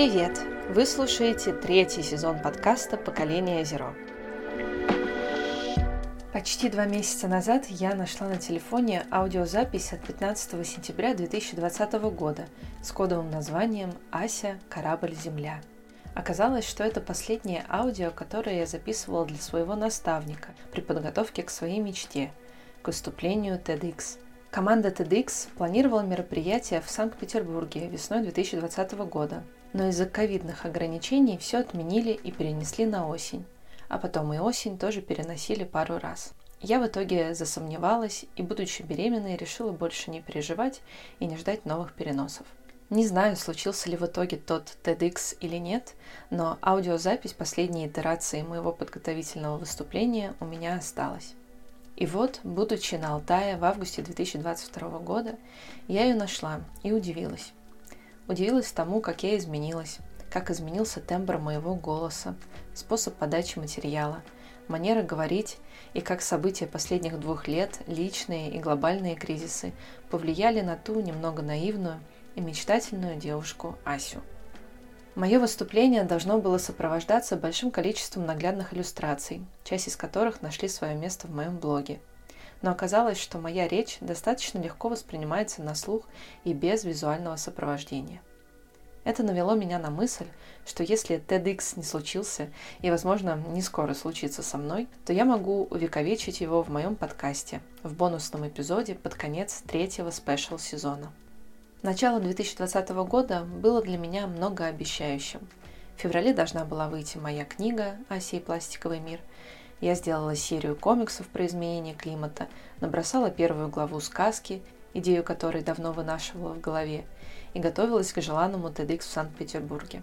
Привет! Вы слушаете третий сезон подкаста «Поколение Зеро». Почти два месяца назад я нашла на телефоне аудиозапись от 15 сентября 2020 года с кодовым названием «Ася. Корабль. Земля». Оказалось, что это последнее аудио, которое я записывала для своего наставника при подготовке к своей мечте – к выступлению TEDx. Команда TEDx планировала мероприятие в Санкт-Петербурге весной 2020 года, но из-за ковидных ограничений все отменили и перенесли на осень. А потом и осень тоже переносили пару раз. Я в итоге засомневалась и, будучи беременной, решила больше не переживать и не ждать новых переносов. Не знаю, случился ли в итоге тот TEDx или нет, но аудиозапись последней итерации моего подготовительного выступления у меня осталась. И вот, будучи на Алтае в августе 2022 года, я ее нашла и удивилась. Удивилась тому, как я изменилась, как изменился тембр моего голоса, способ подачи материала, манера говорить и как события последних двух лет, личные и глобальные кризисы, повлияли на ту немного наивную и мечтательную девушку Асю. Мое выступление должно было сопровождаться большим количеством наглядных иллюстраций, часть из которых нашли свое место в моем блоге. Но оказалось, что моя речь достаточно легко воспринимается на слух и без визуального сопровождения. Это навело меня на мысль, что если TEDx не случился и, возможно, не скоро случится со мной, то я могу увековечить его в моем подкасте в бонусном эпизоде под конец третьего спешл сезона. Начало 2020 года было для меня многообещающим. В феврале должна была выйти моя книга «Асия и пластиковый мир». Я сделала серию комиксов про изменение климата, набросала первую главу сказки, идею которой давно вынашивала в голове, и готовилась к желанному TEDx в Санкт-Петербурге.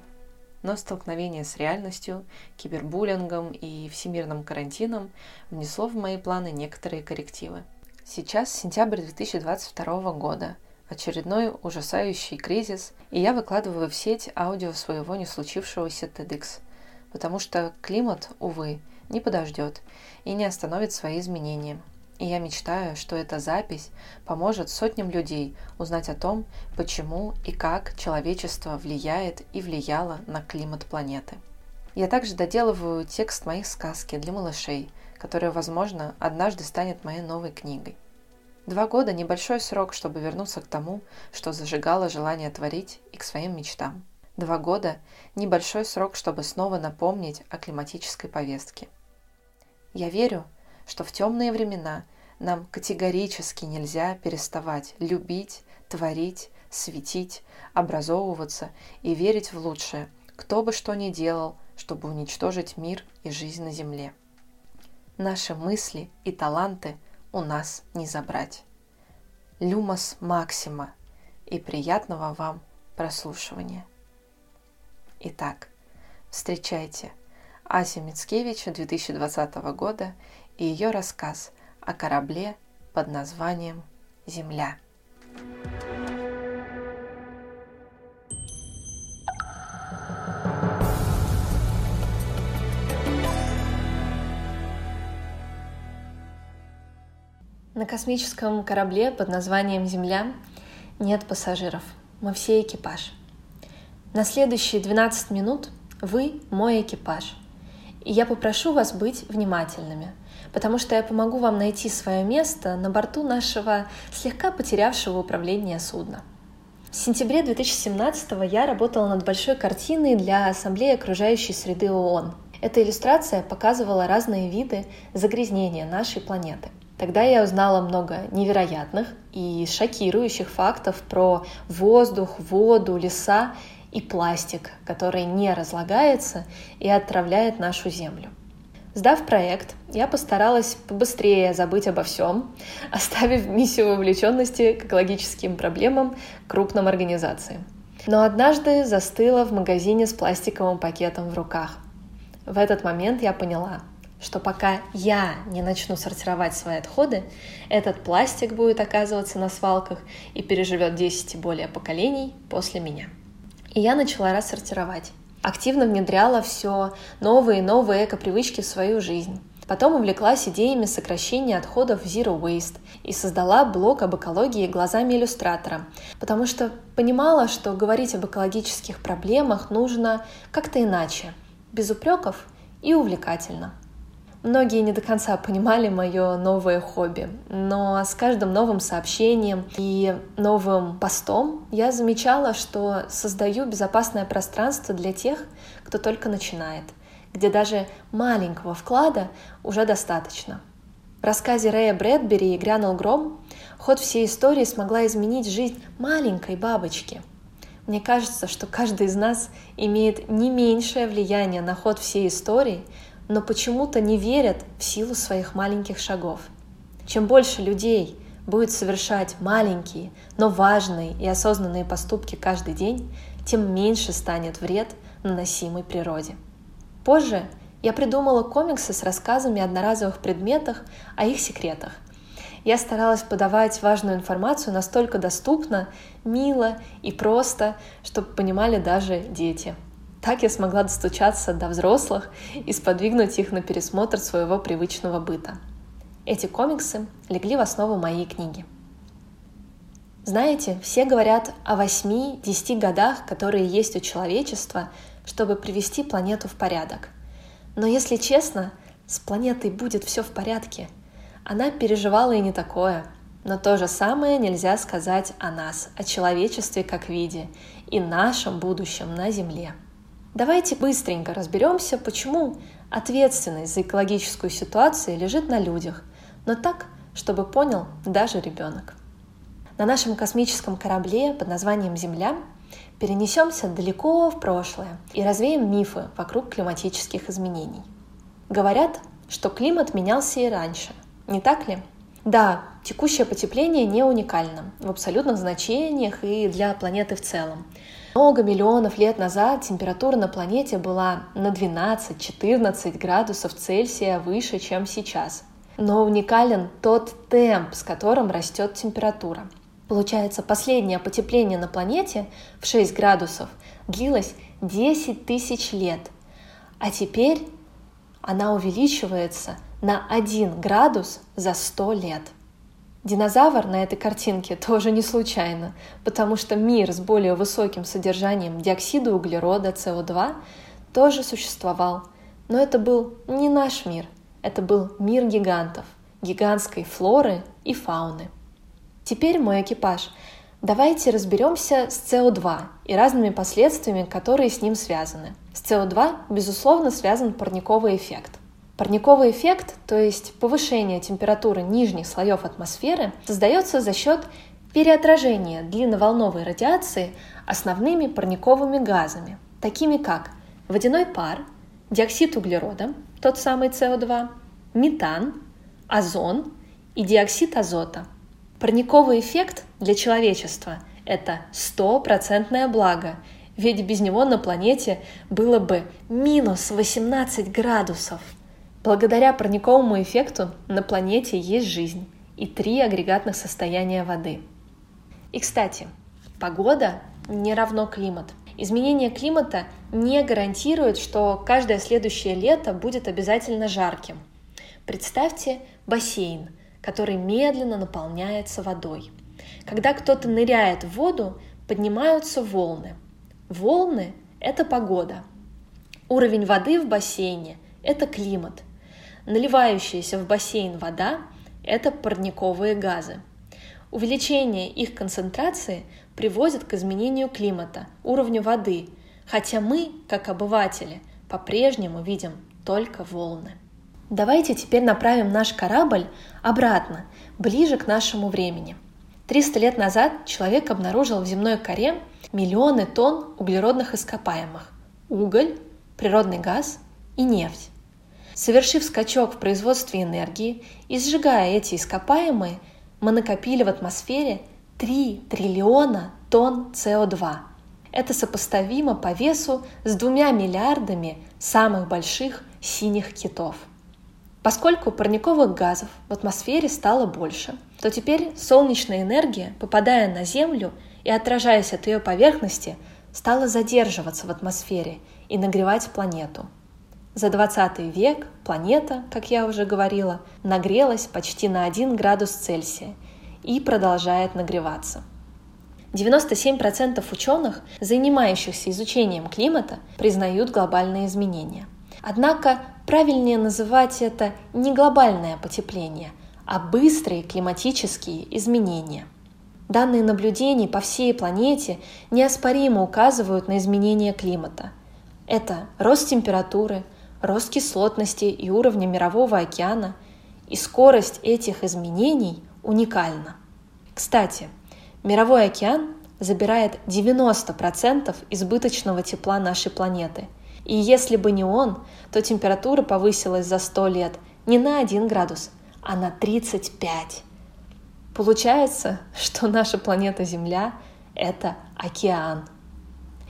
Но столкновение с реальностью, кибербуллингом и всемирным карантином внесло в мои планы некоторые коррективы. Сейчас сентябрь 2022 года, очередной ужасающий кризис, и я выкладываю в сеть аудио своего не случившегося TEDx, потому что климат, увы, не подождет и не остановит свои изменения – и я мечтаю, что эта запись поможет сотням людей узнать о том, почему и как человечество влияет и влияло на климат планеты. Я также доделываю текст моих сказки для малышей, которая, возможно, однажды станет моей новой книгой. Два года – небольшой срок, чтобы вернуться к тому, что зажигало желание творить и к своим мечтам. Два года – небольшой срок, чтобы снова напомнить о климатической повестке. Я верю, что в темные времена нам категорически нельзя переставать любить, творить, светить, образовываться и верить в лучшее, кто бы что ни делал, чтобы уничтожить мир и жизнь на Земле. Наши мысли и таланты у нас не забрать. Люмос Максима и приятного вам прослушивания. Итак, встречайте Ася Мицкевич 2020 года и ее рассказ о корабле под названием «Земля». На космическом корабле под названием «Земля» нет пассажиров. Мы все экипаж. На следующие 12 минут вы мой экипаж. И я попрошу вас быть внимательными – потому что я помогу вам найти свое место на борту нашего слегка потерявшего управление судна. В сентябре 2017 я работала над большой картиной для Ассамблеи окружающей среды ООН. Эта иллюстрация показывала разные виды загрязнения нашей планеты. Тогда я узнала много невероятных и шокирующих фактов про воздух, воду, леса и пластик, который не разлагается и отравляет нашу Землю. Сдав проект, я постаралась побыстрее забыть обо всем, оставив миссию вовлеченности к экологическим проблемам крупным организациям. Но однажды застыла в магазине с пластиковым пакетом в руках. В этот момент я поняла, что пока я не начну сортировать свои отходы, этот пластик будет оказываться на свалках и переживет 10 и более поколений после меня. И я начала рассортировать активно внедряла все новые и новые эко-привычки в свою жизнь. Потом увлеклась идеями сокращения отходов Zero Waste и создала блог об экологии глазами иллюстратора, потому что понимала, что говорить об экологических проблемах нужно как-то иначе, без упреков и увлекательно. Многие не до конца понимали мое новое хобби, но с каждым новым сообщением и новым постом я замечала, что создаю безопасное пространство для тех, кто только начинает — где даже маленького вклада уже достаточно. В рассказе Рэя Брэдбери «И грянул гром» ход всей истории смогла изменить жизнь маленькой бабочки. Мне кажется, что каждый из нас имеет не меньшее влияние на ход всей истории, но почему-то не верят в силу своих маленьких шагов. Чем больше людей будет совершать маленькие, но важные и осознанные поступки каждый день, тем меньше станет вред, наносимый природе. Позже я придумала комиксы с рассказами о одноразовых предметах, о их секретах. Я старалась подавать важную информацию настолько доступно, мило и просто, чтобы понимали даже дети. Так я смогла достучаться до взрослых и сподвигнуть их на пересмотр своего привычного быта. Эти комиксы легли в основу моей книги. Знаете, все говорят о 8-10 годах, которые есть у человечества, чтобы привести планету в порядок. Но если честно, с планетой будет все в порядке. Она переживала и не такое. Но то же самое нельзя сказать о нас, о человечестве как виде и нашем будущем на Земле. Давайте быстренько разберемся, почему ответственность за экологическую ситуацию лежит на людях, но так, чтобы понял даже ребенок. На нашем космическом корабле под названием Земля Перенесемся далеко в прошлое и развеем мифы вокруг климатических изменений. Говорят, что климат менялся и раньше, не так ли? Да, текущее потепление не уникально в абсолютных значениях и для планеты в целом. Много миллионов лет назад температура на планете была на 12-14 градусов Цельсия выше, чем сейчас. Но уникален тот темп, с которым растет температура. Получается, последнее потепление на планете в 6 градусов длилось 10 тысяч лет, а теперь она увеличивается на 1 градус за 100 лет. Динозавр на этой картинке тоже не случайно, потому что мир с более высоким содержанием диоксида углерода, СО2, тоже существовал. Но это был не наш мир, это был мир гигантов, гигантской флоры и фауны. Теперь мой экипаж. Давайте разберемся с СО2 и разными последствиями, которые с ним связаны. С СО2, безусловно, связан парниковый эффект. Парниковый эффект, то есть повышение температуры нижних слоев атмосферы, создается за счет переотражения длинноволновой радиации основными парниковыми газами, такими как водяной пар, диоксид углерода, тот самый СО2, метан, озон и диоксид азота – Парниковый эффект для человечества – это стопроцентное благо, ведь без него на планете было бы минус 18 градусов. Благодаря парниковому эффекту на планете есть жизнь и три агрегатных состояния воды. И, кстати, погода не равно климат. Изменение климата не гарантирует, что каждое следующее лето будет обязательно жарким. Представьте бассейн – который медленно наполняется водой. Когда кто-то ныряет в воду, поднимаются волны. Волны – это погода. Уровень воды в бассейне – это климат. Наливающаяся в бассейн вода – это парниковые газы. Увеличение их концентрации приводит к изменению климата, уровню воды, хотя мы, как обыватели, по-прежнему видим только волны. Давайте теперь направим наш корабль обратно, ближе к нашему времени. 300 лет назад человек обнаружил в земной коре миллионы тонн углеродных ископаемых – уголь, природный газ и нефть. Совершив скачок в производстве энергии и сжигая эти ископаемые, мы накопили в атмосфере 3 триллиона тонн СО2. Это сопоставимо по весу с двумя миллиардами самых больших синих китов – Поскольку парниковых газов в атмосфере стало больше, то теперь солнечная энергия, попадая на Землю и отражаясь от ее поверхности, стала задерживаться в атмосфере и нагревать планету. За 20 век планета, как я уже говорила, нагрелась почти на 1 градус Цельсия и продолжает нагреваться. 97% ученых, занимающихся изучением климата, признают глобальные изменения. Однако правильнее называть это не глобальное потепление, а быстрые климатические изменения. Данные наблюдений по всей планете неоспоримо указывают на изменения климата. Это рост температуры, рост кислотности и уровня мирового океана, и скорость этих изменений уникальна. Кстати, мировой океан забирает 90% избыточного тепла нашей планеты. И если бы не он, то температура повысилась за 100 лет не на 1 градус, а на 35. Получается, что наша планета Земля – это океан –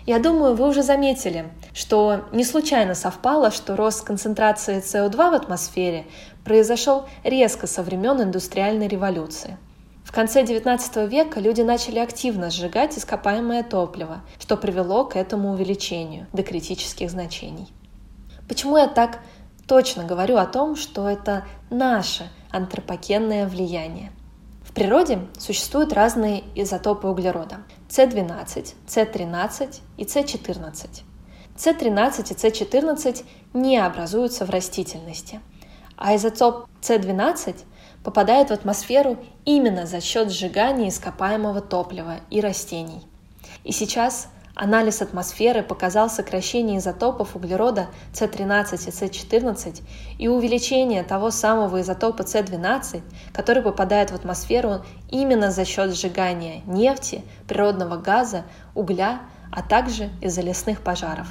я думаю, вы уже заметили, что не случайно совпало, что рост концентрации СО2 в атмосфере произошел резко со времен индустриальной революции. В конце XIX века люди начали активно сжигать ископаемое топливо, что привело к этому увеличению до критических значений. Почему я так точно говорю о том, что это наше антропогенное влияние? природе существуют разные изотопы углерода – С12, С13 и С14. С13 и С14 не образуются в растительности, а изотоп С12 попадает в атмосферу именно за счет сжигания ископаемого топлива и растений. И сейчас Анализ атмосферы показал сокращение изотопов углерода С13 и С14 и увеличение того самого изотопа С12, который попадает в атмосферу именно за счет сжигания нефти, природного газа, угля, а также из-за лесных пожаров.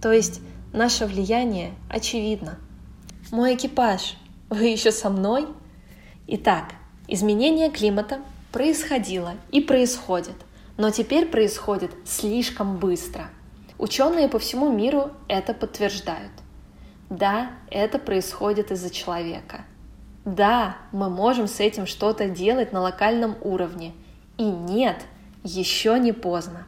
То есть наше влияние очевидно. Мой экипаж, вы еще со мной? Итак, изменение климата происходило и происходит – но теперь происходит слишком быстро. Ученые по всему миру это подтверждают. Да, это происходит из-за человека. Да, мы можем с этим что-то делать на локальном уровне. И нет, еще не поздно.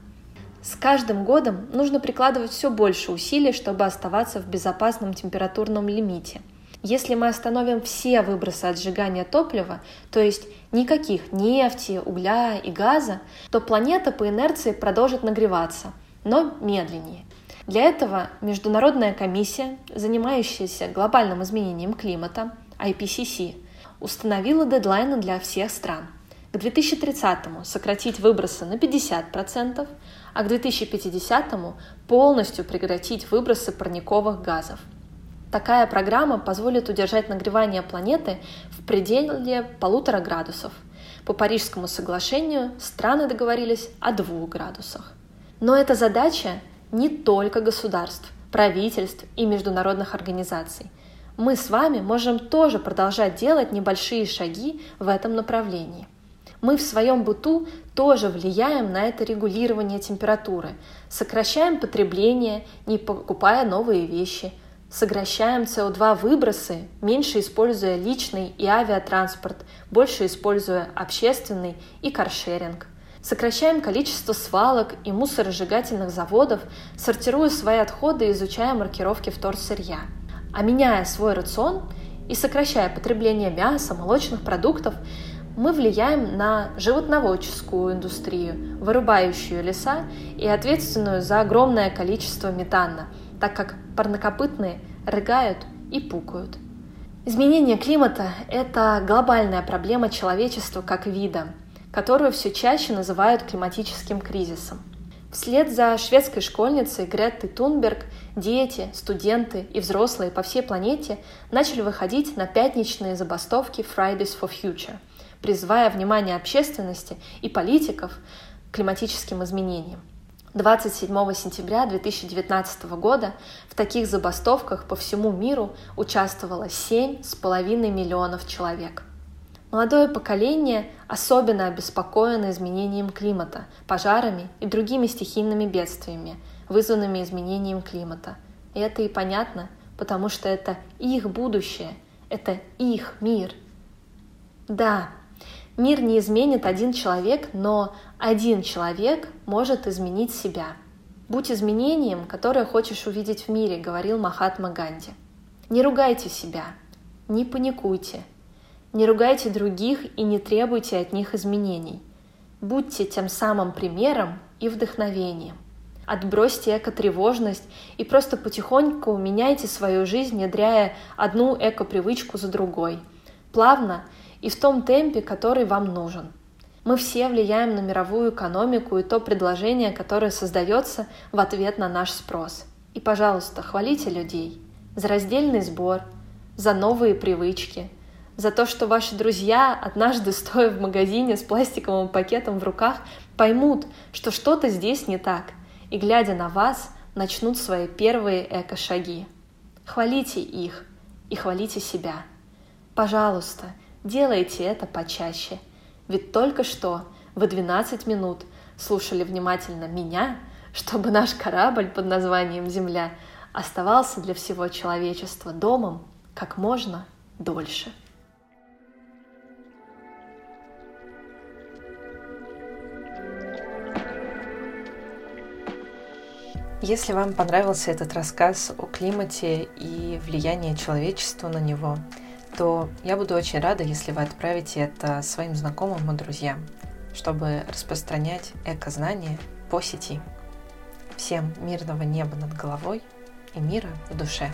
С каждым годом нужно прикладывать все больше усилий, чтобы оставаться в безопасном температурном лимите – если мы остановим все выбросы от сжигания топлива, то есть никаких нефти, угля и газа, то планета по инерции продолжит нагреваться, но медленнее. Для этого Международная комиссия, занимающаяся глобальным изменением климата, IPCC, установила дедлайны для всех стран. К 2030 сократить выбросы на 50%, а к 2050 полностью прекратить выбросы парниковых газов – Такая программа позволит удержать нагревание планеты в пределе полутора градусов. По Парижскому соглашению страны договорились о двух градусах. Но эта задача не только государств, правительств и международных организаций. Мы с вами можем тоже продолжать делать небольшие шаги в этом направлении. Мы в своем быту тоже влияем на это регулирование температуры, сокращаем потребление, не покупая новые вещи – Сокращаем СО2 выбросы, меньше используя личный и авиатранспорт, больше используя общественный и каршеринг. Сокращаем количество свалок и мусоросжигательных заводов, сортируя свои отходы и изучая маркировки вторсырья. А меняя свой рацион и сокращая потребление мяса, молочных продуктов, мы влияем на животноводческую индустрию, вырубающую леса и ответственную за огромное количество метана – так как парнокопытные рыгают и пукают. Изменение климата – это глобальная проблема человечества как вида, которую все чаще называют климатическим кризисом. Вслед за шведской школьницей Греттой Тунберг дети, студенты и взрослые по всей планете начали выходить на пятничные забастовки Fridays for Future, призывая внимание общественности и политиков к климатическим изменениям. 27 сентября 2019 года в таких забастовках по всему миру участвовало 7,5 миллионов человек. Молодое поколение особенно обеспокоено изменением климата, пожарами и другими стихийными бедствиями, вызванными изменением климата. И это и понятно, потому что это их будущее, это их мир. Да, Мир не изменит один человек, но один человек может изменить себя. Будь изменением, которое хочешь увидеть в мире, говорил Махатма Ганди. Не ругайте себя, не паникуйте, не ругайте других и не требуйте от них изменений. Будьте тем самым примером и вдохновением. Отбросьте эко-тревожность и просто потихоньку меняйте свою жизнь, внедряя одну эко-привычку за другой. Плавно и в том темпе, который вам нужен. Мы все влияем на мировую экономику и то предложение, которое создается в ответ на наш спрос. И, пожалуйста, хвалите людей за раздельный сбор, за новые привычки, за то, что ваши друзья, однажды стоя в магазине с пластиковым пакетом в руках, поймут, что что-то здесь не так – и, глядя на вас, начнут свои первые эко-шаги. Хвалите их и хвалите себя. Пожалуйста, делайте это почаще. Ведь только что вы 12 минут слушали внимательно меня, чтобы наш корабль под названием Земля оставался для всего человечества домом как можно дольше. Если вам понравился этот рассказ о климате и влиянии человечества на него, то я буду очень рада, если вы отправите это своим знакомым и друзьям, чтобы распространять эко-знания по сети. Всем мирного неба над головой и мира в душе.